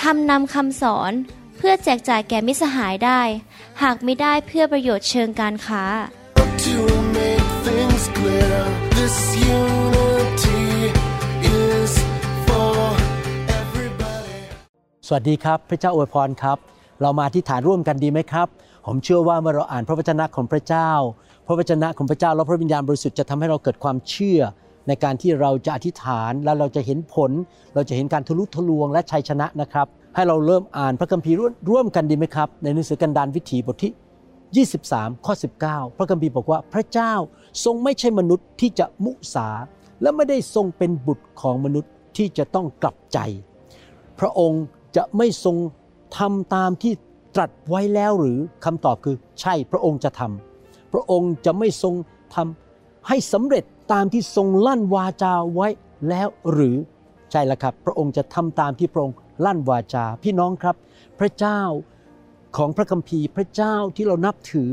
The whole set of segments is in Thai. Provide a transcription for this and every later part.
ทำนำคำสอนเพื่อแจกจ่ายแก่มิตรสหายได้ หากไม่ได้เพื่อประโยชน์เชิงการค้า To make things clear, this unity is for everybody. สวัสดีครับ พระเจ้าอวยพรครับ เรามาที่ฐานร่วมกันดีไหมครับ ผมเชื่อว่าเมื่อเราอ่านพระวจนะของพระเจ้า พระวจนะของพระเจ้าและพระวิญญาณบริสุทธิ์จะทำให้เราเกิดความเชื่อ ในการที่เราจะอธิษฐานแล้วเราจะเห็นผล เราจะเห็นการทะลุทะลวงและชัยชนะนะครับ ให้เราเริ่มอ่านพระคัมภีร์ร่วมกันดีไหมครับ ในหนังสือกันดารวิถีบทที่ 23 ข้อ 19 พระคัมภีร์บอกว่าพระเจ้าทรงไม่ใช่มนุษย์ที่จะมุสา และไม่ได้ทรงเป็นบุตรของมนุษย์ที่จะต้องกลับใจ พระองค์จะไม่ทรงทำตามที่ตรัสไว้แล้วหรือคำตอบคือใช่พระองค์จะทำพระองค์จะไม่ทรงทำให้สำเร็จ ตามที่ทรงลั่นวาจาไว้แล้วหรือใช่แล้วครับ พระองค์จะทำตามที่พระองค์ลั่นวาจาพี่น้องครับ พระเจ้าของพระคัมภีร์พระเจ้าที่เรานับถือ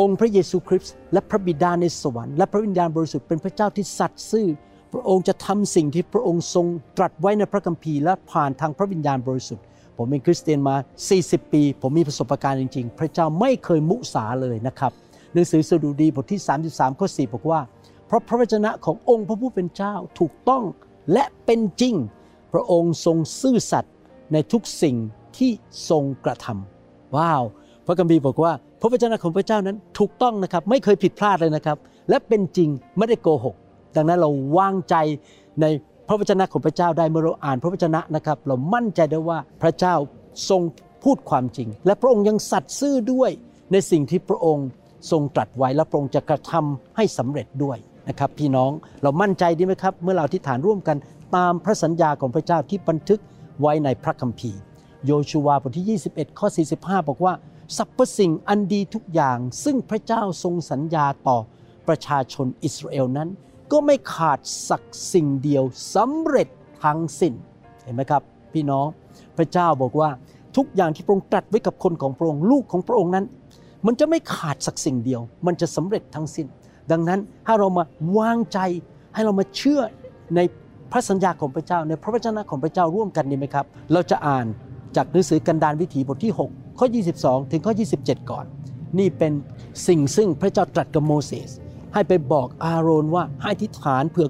องค์พระเยซูคริสต์และพระบิดาในสวรรค์และพระวิญญาณบริสุทธิ์เป็นพระเจ้าที่สัตย์ซื่อ พระองค์จะทำสิ่งที่พระองค์ทรงตรัสไว้ในพระคัมภีร์และผ่านทางพระวิญญาณบริสุทธิ์ ผมเป็นคริสเตียนมา 40 ปี ผมมีประสบการณ์จริง ๆ พระเจ้าไม่เคยมุสาเลยนะครับหนังสือสดุดีบทที่ 33ข้อ4บอกว่า เพราะพระวจนะขององค์พระผู้เป็นเจ้าถูกต้องและเป็นจริง พระองค์ทรงซื่อสัตย์ในทุกสิ่งที่ทรงกระทำว้าว พระคัมภีร์บอกว่า พระวจนะของพระเจ้านั้นถูกต้องนะครับ ไม่เคยผิดพลาดเลยนะครับ และเป็นจริงไม่ได้โกหก ดังนั้นเราวางใจในพระวจนะของพระเจ้าได้เมื่อเราอ่านพระวจนะนะครับ เรามั่นใจได้ว่าพระเจ้าทรงพูดความจริง และพระองค์ยังสัตย์ซื่อด้วยในสิ่งที่พระองค์ทรงตรัสไว้และพระองค์จะกระทำให้สำเร็จด้วย นะครับพี่น้องเรามั่นใจดีไหมครับ เมื่อเราอธิษฐานร่วมกันตามพระสัญญาของพระเจ้าที่บันทึกไว้ในพระคัมภีร์ โยชูวาบทที่ 21 ข้อ 45 บอกว่าสรรพสิ่งอันดีทุกอย่าง ซึ่งพระเจ้าทรงสัญญาต่อประชาชนอิสราเอลนั้น ก็ไม่ขาดสักสิ่งเดียวสำเร็จทั้งสิ้นเห็นไหมครับ พี่น้องพระเจ้าบอกว่าทุกอย่างที่พระองค์ตรัสไว้กับคนของพระองค์ลูกของพระองค์นั้น มันจะไม่ขาดสักสิ่งเดียว มันจะสำเร็จทั้งสิ้น ดังนั้นถ้าเรามาวางใจให้เรามาเชื่อในพระสัญญาของพระเจ้าในพระวจนะของพระเจ้าร่วมกันดีไหมครับ เราจะอ่านจากหนังสือกันดารวิถีบทที่ 6 ข้อ 22 ถึงข้อ 27 ก่อน นี่เป็นสิ่งซึ่งพระเจ้าตรัสกับโมเสสให้ไปบอกอาโรนว่าให้อธิฐานเพื่อ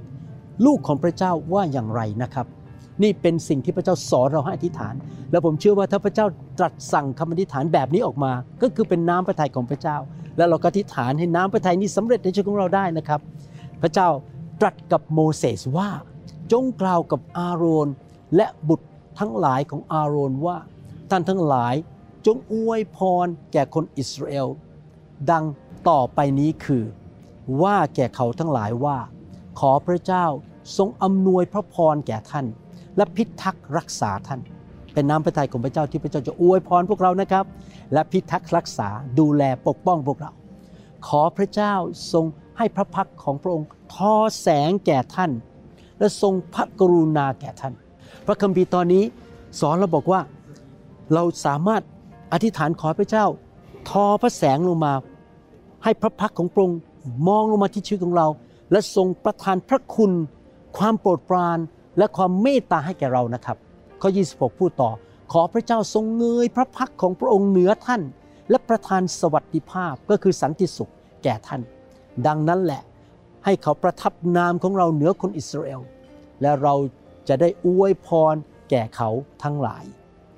ลูกของพระเจ้าว่าอย่างไรนะครับ นี่เป็นสิ่งที่พระเจ้าสอนเราให้อธิษฐาน แล้วผมเชื่อว่าถ้าพระเจ้าตรัสสั่งคำอธิษฐานแบบนี้ออกมา ก็คือเป็นน้ำพระทัยของพระเจ้า แล้วเราก็อธิษฐานให้น้ำพระทัยนี้สำเร็จในชีวิตของเราได้นะครับ พระเจ้าตรัสกับโมเสสว่าจงกล่าวกับอาโรนและบุตรทั้งหลายของอาโรนว่าท่านทั้งหลายจงอวยพรแก่คนอิสราเอลดังต่อไปนี้คือ ว่าแก่เขาทั้งหลายว่า ขอพระเจ้าทรงอำนวยพระพรแก่ท่าน และพิทักษ์รักษาท่าน เป็นน้ำพระทัยของพระเจ้าที่พระเจ้าจะอวยพรพวกเรานะครับ และพิทักษ์รักษาดูแลปกป้องพวกเรา ขอพระเจ้าทรงให้พระพักของพระองค์ทอแสงแก่ท่าน และทรงพระกรุณาแก่ท่าน พระคัมภีร์ตอนนี้สอนเราบอกว่าเราสามารถอธิษฐานขอพระเจ้า ทอพระแสงลงมา ให้พระพักของพระองค์มองลงมาที่ชีวิตของเรา และทรงประทานพระคุณ ความโปรดปราน และความเมตตาให้แก่เรานะครับ ข้อ 26 พูดต่อ ขอพระเจ้าทรงเงยพระพักของพระองค์เหนือท่าน และประทานสวัสดิภาพก็คือสันติสุขแก่ท่าน ดังนั้นแหละ ให้เขาประทับนามของเราเหนือคนอิสราเอลและเราจะได้อวยพรแก่เขาทั้งหลาย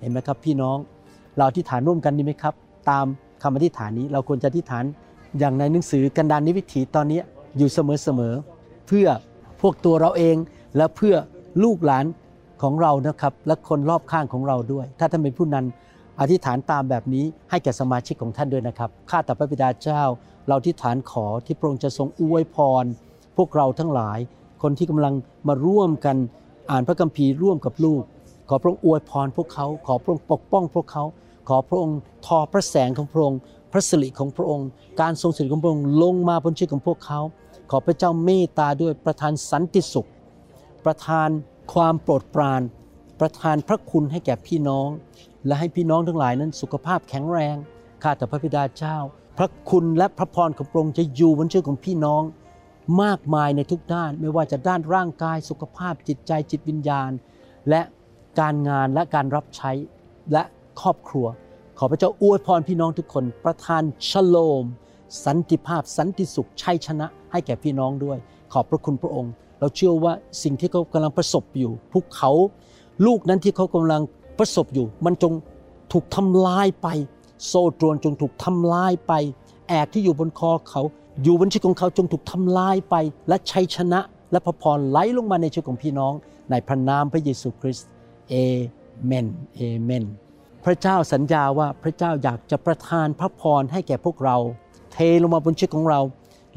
เห็นไหมครับพี่น้อง เราอธิษฐานร่วมกันดีไหมครับ ตามคำอธิษฐานนี้เราควรจะอธิษฐานอย่างในหนังสือกันดารนิวิถีตอนนี้อยู่เสมอๆเพื่อพวกตัวเราเองและเพื่อ ลูกหลานของเรานะครับ และคนรอบข้างของเราด้วย ถ้าท่านเป็นผู้นั้นอธิษฐานตามแบบนี้ให้แก่สมาชิกของท่านด้วยนะครับข้าแต่พระบิดาเจ้า เราอธิษฐานขอที่พระองค์จะทรงอวยพร พวกเราทั้งหลาย คนที่กำลังมาร่วมกันอ่านพระคัมภีร์ร่วมกับลูกขขอพระองค์อวยพรพวกเขา ขอพระองค์ปกป้องพวกเขา ขอพระองค์ทอพระแสงของพระองค์ พระสิริของพระองค์ การทรงสิริของพระองค์ลงมาบนชีวิตของพวกเขา ขอพระเจ้าเมตตาด้วยประทานสันติสุข ประทานความโปรดปราน ประทานพระคุณให้แก่พี่น้อง และให้พี่น้องทั้งหลายนั้นสุขภาพแข็งแรงข้าแต่พระบิดาเจ้า พระคุณและพระพรของพระองค์จะอยู่บนชีวิตของพี่น้อง มากมายในทุกด้านไม่ว่าจะด้านร่างกายสุขภาพจิตใจจิตวิญญาณ และการงานและการรับใช้และครอบครัว ขอพระเจ้าอวยพรพี่น้องทุกคน ประทานชโลม สันติภาพ สันติสุขชัยชนะให้แก่พี่น้องด้วย ขอบพระคุณพระองค์ เราเชื่อว่าสิ่งที่เขากำลังประสบอยู่ภูเขาลูกนั้นที่เขากำลังประสบอยู่ มันจงถูกทำลายไป โซ่ตรวนจงถูกทำลายไป แอกที่อยู่บนคอเขา อยู่บนชีวิตของเขาจงถูกทำลายไป และชัยชนะ และพระพรไหลลงมาในชีวิตของพี่น้อง ในพระนามพระเยซูคริสต์เอเมนเอเมนพระเจ้าสัญญาว่าพระเจ้าอยากจะประทานพระพรให้แก่พวกเรา เทลงมาบนชีวิตของเรา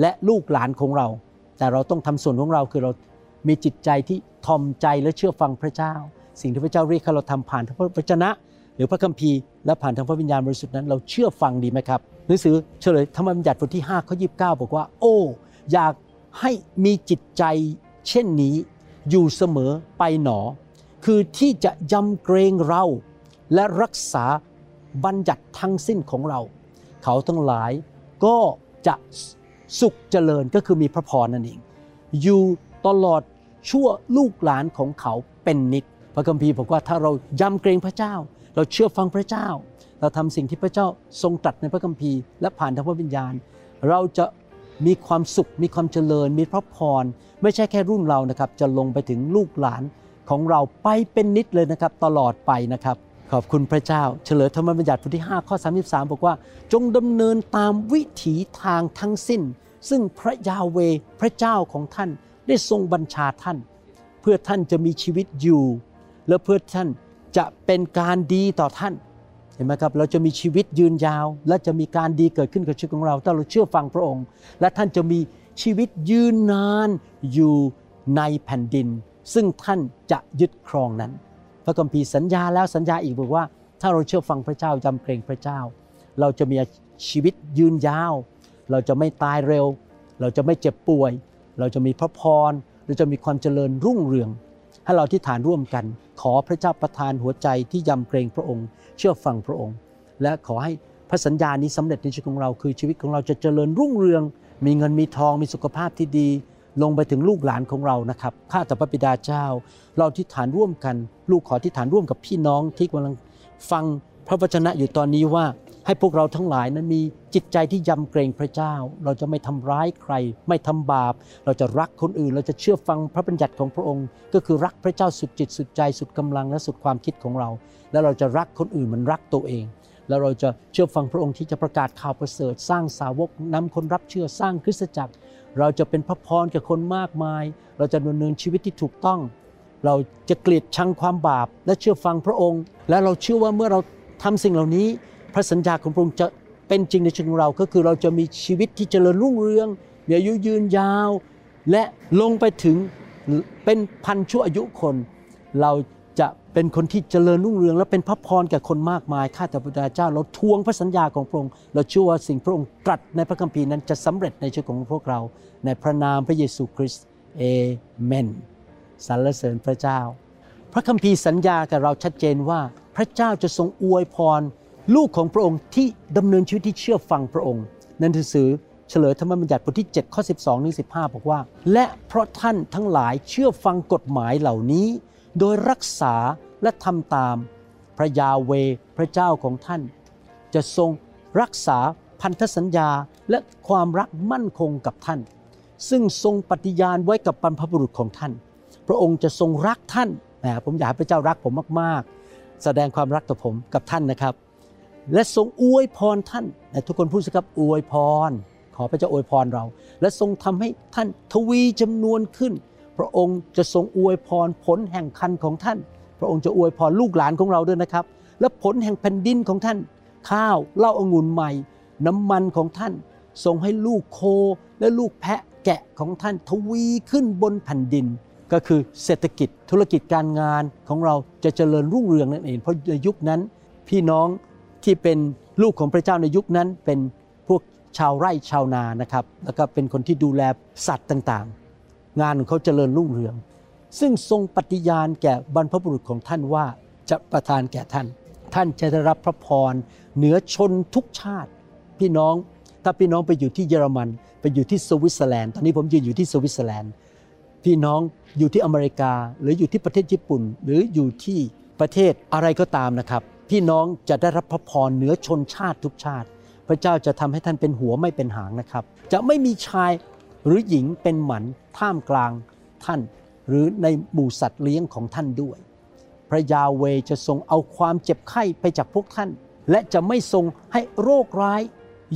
และลูกหลานของเรา แต่เราต้องทำส่วนของเราคือเรามีจิตใจที่ทอมใจและเชื่อฟังพระเจ้า สิ่งที่พระเจ้าเรียกให้เราทำผ่านทางพระวจนะ หรือพระคัมภีร์และผ่านทางพระวิญญาณบริสุทธิ์นั้นเราเชื่อฟังดีไหมครับหนังสือเฉลยธรรมบัญญัติบทที่5ข้อ29 บอกว่า โอ้ อยากให้มีจิตใจเช่นนี้อยู่เสมอไปหนอ คือที่จะยำเกรงเราและรักษาบัญญัติทั้งสิ้นของเรา เขาทั้งหลายก็จะ สุขเจริญก็คือมีพระพรนั่นเอง อยู่ตลอดชั่วลูกหลานของเขาเป็นนิด พระคัมภีร์บอกว่าถ้าเรายำเกรงพระเจ้า เราเชื่อฟังพระเจ้า เราทำสิ่งที่พระเจ้าทรงตรัสในพระคัมภีร์ และผ่านทางพระวิญญาณ เราจะมีความสุขมีความเจริญ มีพระพร ไม่ใช่แค่รุ่นเรานะครับ จะลงไปถึงลูกหลานของเราไปเป็นนิดเลยนะครับ ตลอดไปนะครับ ขอบคุณพระเจ้า เฉลยธรรมบัญญัติบทที่ 5 ข้อ 33 บอกว่า จงดำเนินตามวิถีทางทั้งสิ้น ซึ่งพระยาเวพระเจ้าของท่านได้ทรงบัญชาท่าน เพื่อท่านจะมีชีวิตอยู่ และเพื่อท่านจะเป็นการดีต่อท่านเห็นไหมครับเราจะมีชีวิตยืนยาว และจะมีการดีเกิดขึ้นกับชีวิตของเราถ้าเราเชื่อฟังพระองค์ และท่านจะมีชีวิตยืนนานอยู่ในแผ่นดิน ซึ่งท่านจะยึดครองนั้น พระคัมภีร์สัญญาแล้วสัญญาอีกบอกว่า ถ้าเราเชื่อฟังพระเจ้ายำเกรงพระเจ้า เราจะมีชีวิตยืนยาว เราจะไม่ตายเร็ว เราจะไม่เจ็บป่วย เราจะมีพระพร เราจะมีความเจริญรุ่งเรือง ให้เราที่ฐานร่วมกัน ขอพระเจ้าประทานหัวใจที่ยำเกรงพระองค์ เชื่อฟังพระองค์ และขอให้พระสัญญานี้สำเร็จในชีวิตของเรา คือชีวิตของเราจะเจริญรุ่งเรือง มีเงินมีทองมีสุขภาพที่ดี ลงไปถึงลูกหลานของเรานะครับข้าแต่พระบิดาเจ้า เราที่ฐานร่วมกัน ลูกขอที่ฐานร่วมกับพี่น้องที่กำลังฟังพระวจนะอยู่ตอนนี้ว่า ให้พวกเราทั้งหลายนั้นมีจิตใจที่ยำเกรงพระเจ้า เราจะไม่ทำร้ายใคร ไม่ทำบาป เราจะรักคนอื่น เราจะเชื่อฟังพระบัญญัติของพระองค์ ก็คือรักพระเจ้าสุดจิตสุดใจสุดกำลังและสุดความคิดของเรา แล้วเราจะรักคนอื่นเหมือนรักตัวเอง แล้วเราจะเชื่อฟังพระองค์ที่จะประกาศข่าวประเสริฐ สร้างสาวกนำคนรับเชื่อสร้างคริสตจักร เราจะเป็นพระพรแก่คนมากมาย เราจะดำเนินชีวิตที่ถูกต้อง เราจะเกลียดชังความบาปและเชื่อฟังพระองค์ และเราเชื่อว่าเมื่อเราทำสิ่งเหล่านี้ พระสัญญาของพระองค์จะเป็นจริงในชีวิตของเรา ก็คือเราจะมีชีวิตที่เจริญรุ่งเรืองมีอายุยืนยาว และลงไปถึงเป็นพันชั่วอายุคน เราจะเป็นคนที่เจริญรุ่งเรือง และเป็นพระพรแก่คนมากมายข้าแต่พระเจ้า เราทวงพระสัญญาของพระองค์เราเชื่อว่าสิ่งพระองค์ตรัสในพระคัมภีร์นั้นจะสำเร็จในชีวิตของพวกเรา ในพระนามพระเยซูคริสต์เอเมนสรรเสริญพระเจ้า พระคัมภีร์สัญญากับเราชัดเจนว่าพระเจ้าจะทรงอวยพร ลูกของพระองค์ที่ดำเนินชีวิตที่เชื่อฟังพระองค์ นั่นคือสื่อเฉลยธรรมบัญญัติบทที่ 7 ข้อ 12ถึง15 บอกว่า และเพราะท่านทั้งหลายเชื่อฟังกฎหมายเหล่านี้ โดยรักษาและทำตาม พระยาเวพระเจ้าของท่าน จะทรงรักษาพันธสัญญาและความรักมั่นคงกับท่าน ซึ่งทรงปฏิญาณไว้กับบรรพบุรุษของท่าน พระองค์จะทรงรักท่านผมอยากให้พระเจ้ารักผมมากๆ แสดงความรักต่อผมกับท่านนะครับ และทรงอวยพรท่านทุกคนพูดสิครับอวยพร ขอพระเจ้าอวยพรเรา และทรงทำให้ท่านทวีจำนวนขึ้น พระองค์จะทรงอวยพรผลแห่งคันของท่าน พระองค์จะอวยพรลูกหลานของเราด้วยนะครับ และผลแห่งแผ่นดินของท่าน ข้าวเหล้าอางุ่นใหม่ น้ำมันของท่านทรงให้ลูกโคและลูกแพะแกะของท่านทวีขึ้นบนแผ่นดิน ก็คือเศรษฐกิจธุรกิจการงานของเราจะเจริญรุ่งเรืองนั่นเอง เพราะในยุคนั้น พี่น้อง ที่เป็นลูกของพระเจ้าในยุคนั้นเป็นพวกชาวไร่ชาวนานะครับ แล้วก็เป็นคนที่ดูแลสัตว์ต่างๆ งานของเขาเจริญรุ่งเรือง ซึ่งทรงปฏิญาณแก่บรรพบุรุษของท่านว่าจะประทานแก่ท่าน ท่านจะได้รับพระพรเหนือชนทุกชาติ พี่น้องถ้าพี่น้องไปอยู่ที่เยอรมัน ไปอยู่ที่สวิตเซอร์แลนด์ตอนนี้ผมยืนอยู่ที่สวิตเซอร์แลนด์พี่น้องอยู่ที่อเมริกา หรืออยู่ที่ประเทศญี่ปุ่น หรืออยู่ที่ประเทศอะไรก็ตามนะครับ พี่น้องจะได้รับพระพรเหนือชนชาติทุกชาติ พระเจ้าจะทำให้ท่านเป็นหัวไม่เป็นหางนะครับ จะไม่มีชายหรือหญิงเป็นหมันท่ามกลางท่าน หรือในหมู่สัตว์เลี้ยงของท่านด้วย พระยาเวจะทรงเอาความเจ็บไข้ไปจากพวกท่าน และจะไม่ทรงให้โรคร้าย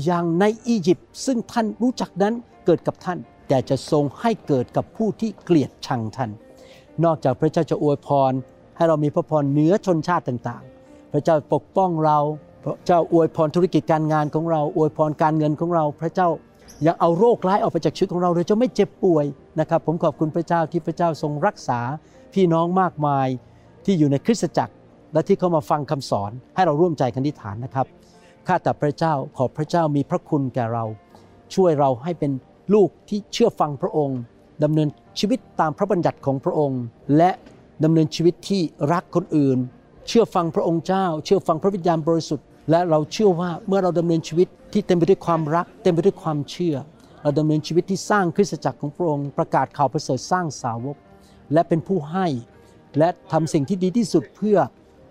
อย่างในอียิปต์ซึ่งท่านรู้จักนั้นเกิดกับท่าน แต่จะทรงให้เกิดกับผู้ที่เกลียดชังท่าน นอกจากพระเจ้าจะอวยพร ให้เรามีพระพรเหนือชนชาติต่าง พระเจ้าปกป้องเราพระเจ้าอวยพรธุรกิจการงานของเรา อวยพรการเงินของเรา พระเจ้ายังเอาโรคร้ายออกไปจากชีวิตของเราโดยจะไม่เจ็บป่วยนะครับ ผมขอบคุณพระเจ้าที่พระเจ้าทรงรักษาพี่น้องมากมายที่อยู่ในคริสตจักร และที่เข้ามาฟังคำสอนให้เราร่วมใจกันที่ฐานนะครับข้าแต่พระเจ้าขอพระเจ้ามีพระคุณแก่เรา ช่วยเราให้เป็นลูกที่เชื่อฟังพระองค์ดำเนินชีวิตตามพระบัญญัติของพระองค์ และดำเนินชีวิตที่รักคนอื่น เชื่อฟังพระองค์เจ้า เชื่อฟังพระวิญญาณบริสุทธิ์และเราเชื่อว่าเมื่อเราดำเนินชีวิตที่เต็มไปด้วยความรัก เต็มไปด้วยความเชื่อ เราดำเนินชีวิตที่สร้างคริสตจักรของพระองค์ประกาศข่าวประเสริฐสร้างสาวก และเป็นผู้ให้ และทำสิ่งที่ดีที่สุดเพื่อ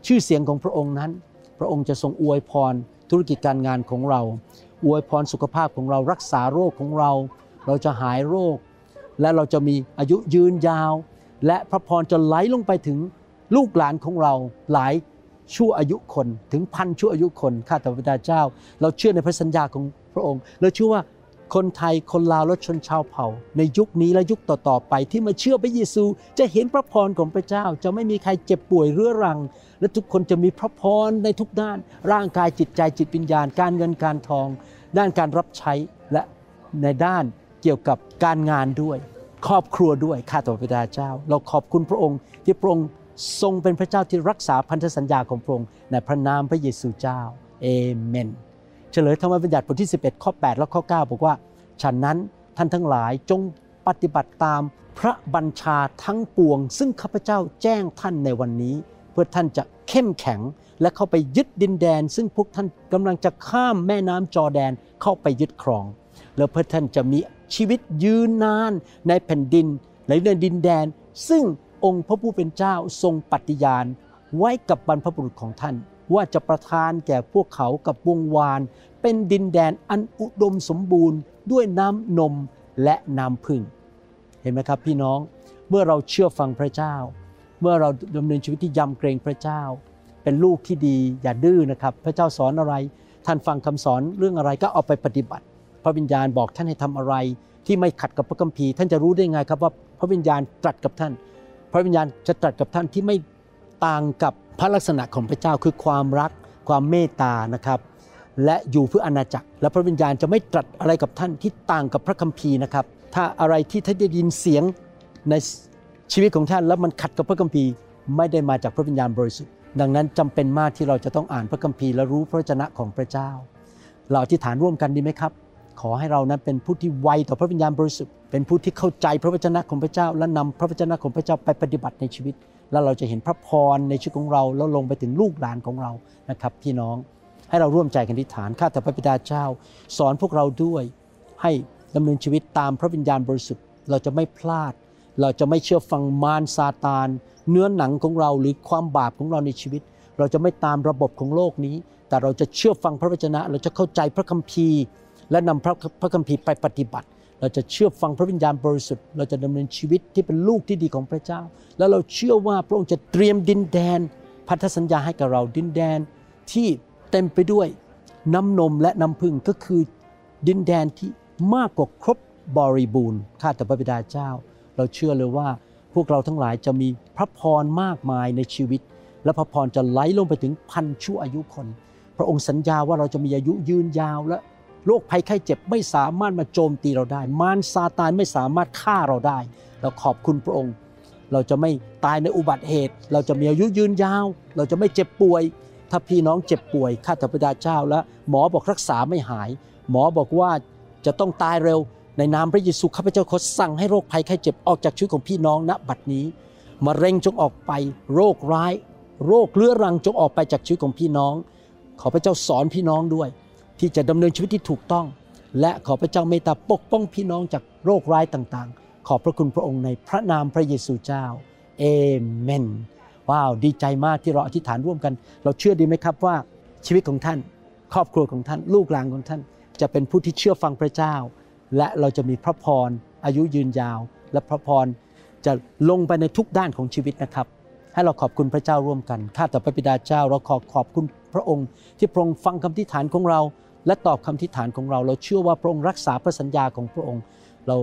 ชื่อเสียงของพระองค์นั้น พระองค์จะทรงอวยพรธุรกิจการงานของเรา อวยพรสุขภาพของเรารักษาโรคของเรา เราจะหายโรค และเราจะมีอายุยืนยาว และพระพรจะไหลลงไปถึง ลูกหลานของเราหลายชั่วอายุคนถึงพันชั่วอายุคนข้าแต่พระดาเจ้า เราเชื่อในพระสัญญาของพระองค์เราเชื่อว่าคนไทยคนลาวและชนชาวเผ่า ในยุคนี้และยุคต่อๆไปที่มาเชื่อพระเยซู จะเห็นพระพรของพระเจ้า จะไม่มีใครเจ็บป่วยเรื้อรัง และทุกคนจะมีพระพรในทุกด้าน ร่างกายจิตใจจิตวิญญาณ การเงินการทอง ด้านการรับใช้และในด้านเกี่ยวกับการงานด้วย ครอบครัวด้วยข้าแต่พระเจ้า เราขอบคุณพระองค์ที่พระองค์ ทรงเป็นพระเจ้าที่รักษาพันธสัญญาของพระองค์ในพระนามพระเยซูเจ้าเอเมน เฉลยธรรมบัญญัติบทที่ 11 ข้อ 8 และข้อ 9 บอกว่า ฉะนั้นท่านทั้งหลายจงปฏิบัติตามพระบัญชาทั้งปวง ซึ่งข้าพเจ้าแจ้งท่านในวันนี้ เพื่อท่านจะเข้มแข็งและเข้าไปยึดดินแดน ซึ่งพวกท่านกำลังจะข้ามแม่น้ำจอแดนเข้าไปยึดครอง แล้วเพื่อท่านจะมีชีวิตยืนนานในแผ่นดินในในดินแดน ซึ่ง องค์พระผู้เป็นเจ้าทรงปฏิญาณไว้กับบรรพบุรุษของท่าน ว่าจะประทานแก่พวกเขากับวงวาน เป็นดินแดนอันอุดมสมบูรณ์ ด้วยน้ำนมและน้ำพึ่ง เห็นไหมครับพี่น้องเมื่อเราเชื่อฟังพระเจ้า เมื่อเราดำเนินชีวิตที่ยำเกรงพระเจ้า เป็นลูกที่ดีอย่าดื้อนะครับ พระเจ้าสอนอะไร ท่านฟังคำสอนเรื่องอะไรก็เอาไปปฏิบัติ พระวิญญาณบอกท่านให้ทำอะไร ที่ไม่ขัดกับพระคัมภีร์ ท่านจะรู้ได้ไงครับว่าพระวิญญาณตรัสกับท่าน ระวิญญาณจะตรัสกับท่านที่ไม่ต่างกับพระลักษณะของพระเจ้าคือความรัก ความเมตตานะครับ และอยู่เพื่ออาณาจักร และพระวิญญาณจะไม่ตรัสอะไรกับท่านที่ต่างกับพระคัมภีร์นะครับ ถ้าอะไรที่ท่านได้ยินเสียงในชีวิตของท่านแล้วมันขัดกับพระคัมภีร์ไม่ได้มาจากพระวิญญาณบริสุทธิ์ดังนั้นจำเป็นมากที่เราจะต้องอ่านพระคัมภีร์และรู้พระวจนะของพระเจ้า เราอธิษฐานร่วมกันดีไหมครับ ขอให้เรานั้นเป็นผู้ที่ไวต่อพระวิญญาณบริสุทธิ์ เป็นผู้ที่เข้าใจพระวจนะของพระเจ้า และนำพระวจนะของพระเจ้าไปปฏิบัติในชีวิต แล้วเราจะเห็นพระพรในชีวิตของเราแล้วลงไปถึงลูกหลานของเรานะครับ พี่น้องให้เราร่วมใจกันอธิษฐานข้าแต่พระบิดาเจ้า สอนพวกเราด้วย ให้ดำเนินชีวิตตามพระวิญญาณบริสุทธิ์เราจะไม่พลาด เราจะไม่เชื่อฟังมารซาตาน เนื้อหนังของเราหรือความบาปของเราในชีวิต เราจะไม่ตามระบบของโลกนี้ แต่เราจะเชื่อฟังพระวจนะ เราจะเข้าใจพระคัมภีร์ และนำพระพระคัมภีร์ไปปฏิบัติ เราจะเชื่อฟังพระวิญญาณบริสุทธิ์ เราจะดำเนินชีวิตที่เป็นลูกที่ดีของพระเจ้า แล้วเราเชื่อว่าพระองค์จะเตรียมดินแดน พันธสัญญาให้กับเราดินแดนที่เต็มไปด้วยน้ำนมและน้ำพึ่งก็คือดินแดนที่มากกว่าครบบริบูรณ์ข้าแต่พระบิดาเจ้า เราเชื่อเลยว่าพวกเราทั้งหลายจะมีพระพรมากมายในชีวิต และพระพรจะไหลลงไปถึงพันชั่วอายุคน พระองค์สัญญาว่าเราจะมีอายุยืนยาวและ โรคภัยไข้เจ็บไม่สามารถมาโจมตีเราได้ มารซาตานไม่สามารถฆ่าเราได้ เราขอบคุณพระองค์ เราจะไม่ตายในอุบัติเหตุ เราจะมีอายุยืนยาว เราจะไม่เจ็บป่วย ถ้าพี่น้องเจ็บป่วยข้าแต่พระบิดาเจ้าแล้ว หมอบอกรักษาไม่หาย หมอบอกว่าจะต้องตายเร็ว ในนามพระเยซูข้าพเจ้าขอสั่งให้โรคภัยไข้เจ็บออกจากชีวิตของพี่น้องณบัดนี้มะเร็งจงออกไป โรคร้าย โรคเรื้อรังจงออกไปจากชีวิตของพี่น้อง ขอพระเจ้าสอนพี่น้องด้วย ที่จะดำเนินชีวิตที่ถูกต้อง และขอพระเจ้าเมตตาปกป้องพี่น้องจากโรคร้ายต่างๆ ขอบพระคุณพระองค์ในพระนามพระเยซูเจ้าเอเมนว้าวดีใจมากที่เราอธิษฐานร่วมกัน เราเชื่อดีไหมครับว่าชีวิตของท่าน ครอบครัวของท่าน ลูกหลานของท่าน จะเป็นผู้ที่เชื่อฟังพระเจ้า และเราจะมีพระพรอายุยืนยาว และพระพรจะลงไปในทุกด้านของชีวิตนะครับ ให้เราขอบคุณพระเจ้าร่วมกันข้าแต่พระบิดาเจ้า เราขอขอบคุณพระองค์ ที่พระองค์ฟังคำทิฏฐานของเรา และตอบคำทิฏฐานของเรา เราเชื่อว่าพระองค์รักษาพระสัญญาของพระองค์ เรา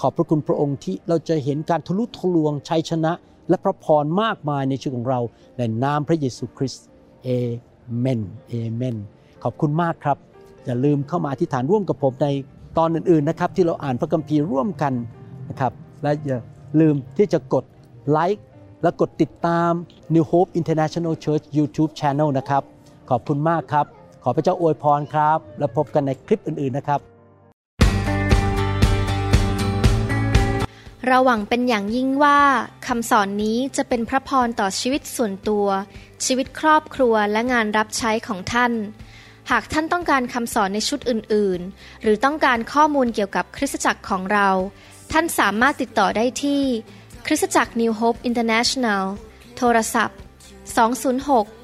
ขอบพระคุณพระองค์ที่เราจะเห็นการทะลุทะลวงชัยชนะ และพระพรมากมายในชีวิตของเราในนามพระเยซูคริสต์เอเมนเอเมนขอบคุณมากครับ อย่าลืมเข้ามาอธิษฐานร่วมกับผมในตอนอื่นๆนะครับ ที่เราอ่านพระคัมภีร์ร่วมกันนะครับและอย่าลืมที่จะกดไลค์และกดติดตาม New Hope International Church YouTube Channel นะครับ ขอบคุณมากครับ ขอพระเจ้าอวยพรครับ และพบกันในคลิปอื่นๆนะครับ เราหวังเป็นอย่างยิ่งว่าคำสอนนี้จะเป็นพระพรต่อชีวิตส่วนตัว ชีวิตครอบครัวและงานรับใช้ของท่าน หากท่านต้องการคำสอนในชุดอื่นๆ หรือต้องการข้อมูลเกี่ยวกับคริสตจักรของเรา ท่านสามารถติดต่อได้ที่ คริสตจักร New Hope International โทรศัพท์ 206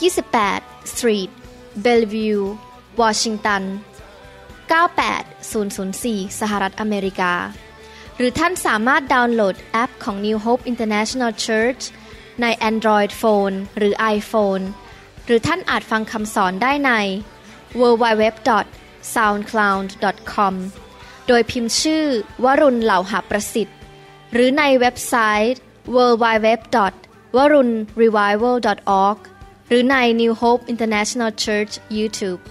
28 Street Bellevue Washington 98004 สหรัฐอเมริกา หรือท่านสามารถดาวน์โหลดแอปของ New Hope International Church ใน Android Phone หรือ iPhone หรือท่านอาจฟังคำสอนได้ใน www.soundcloud.com โดยพิมพ์ชื่อวรุณเหล่าหาประสิทธิ์ หรือในเว็บไซต์ www.warunrevival.org หรือใน New Hope International Church YouTube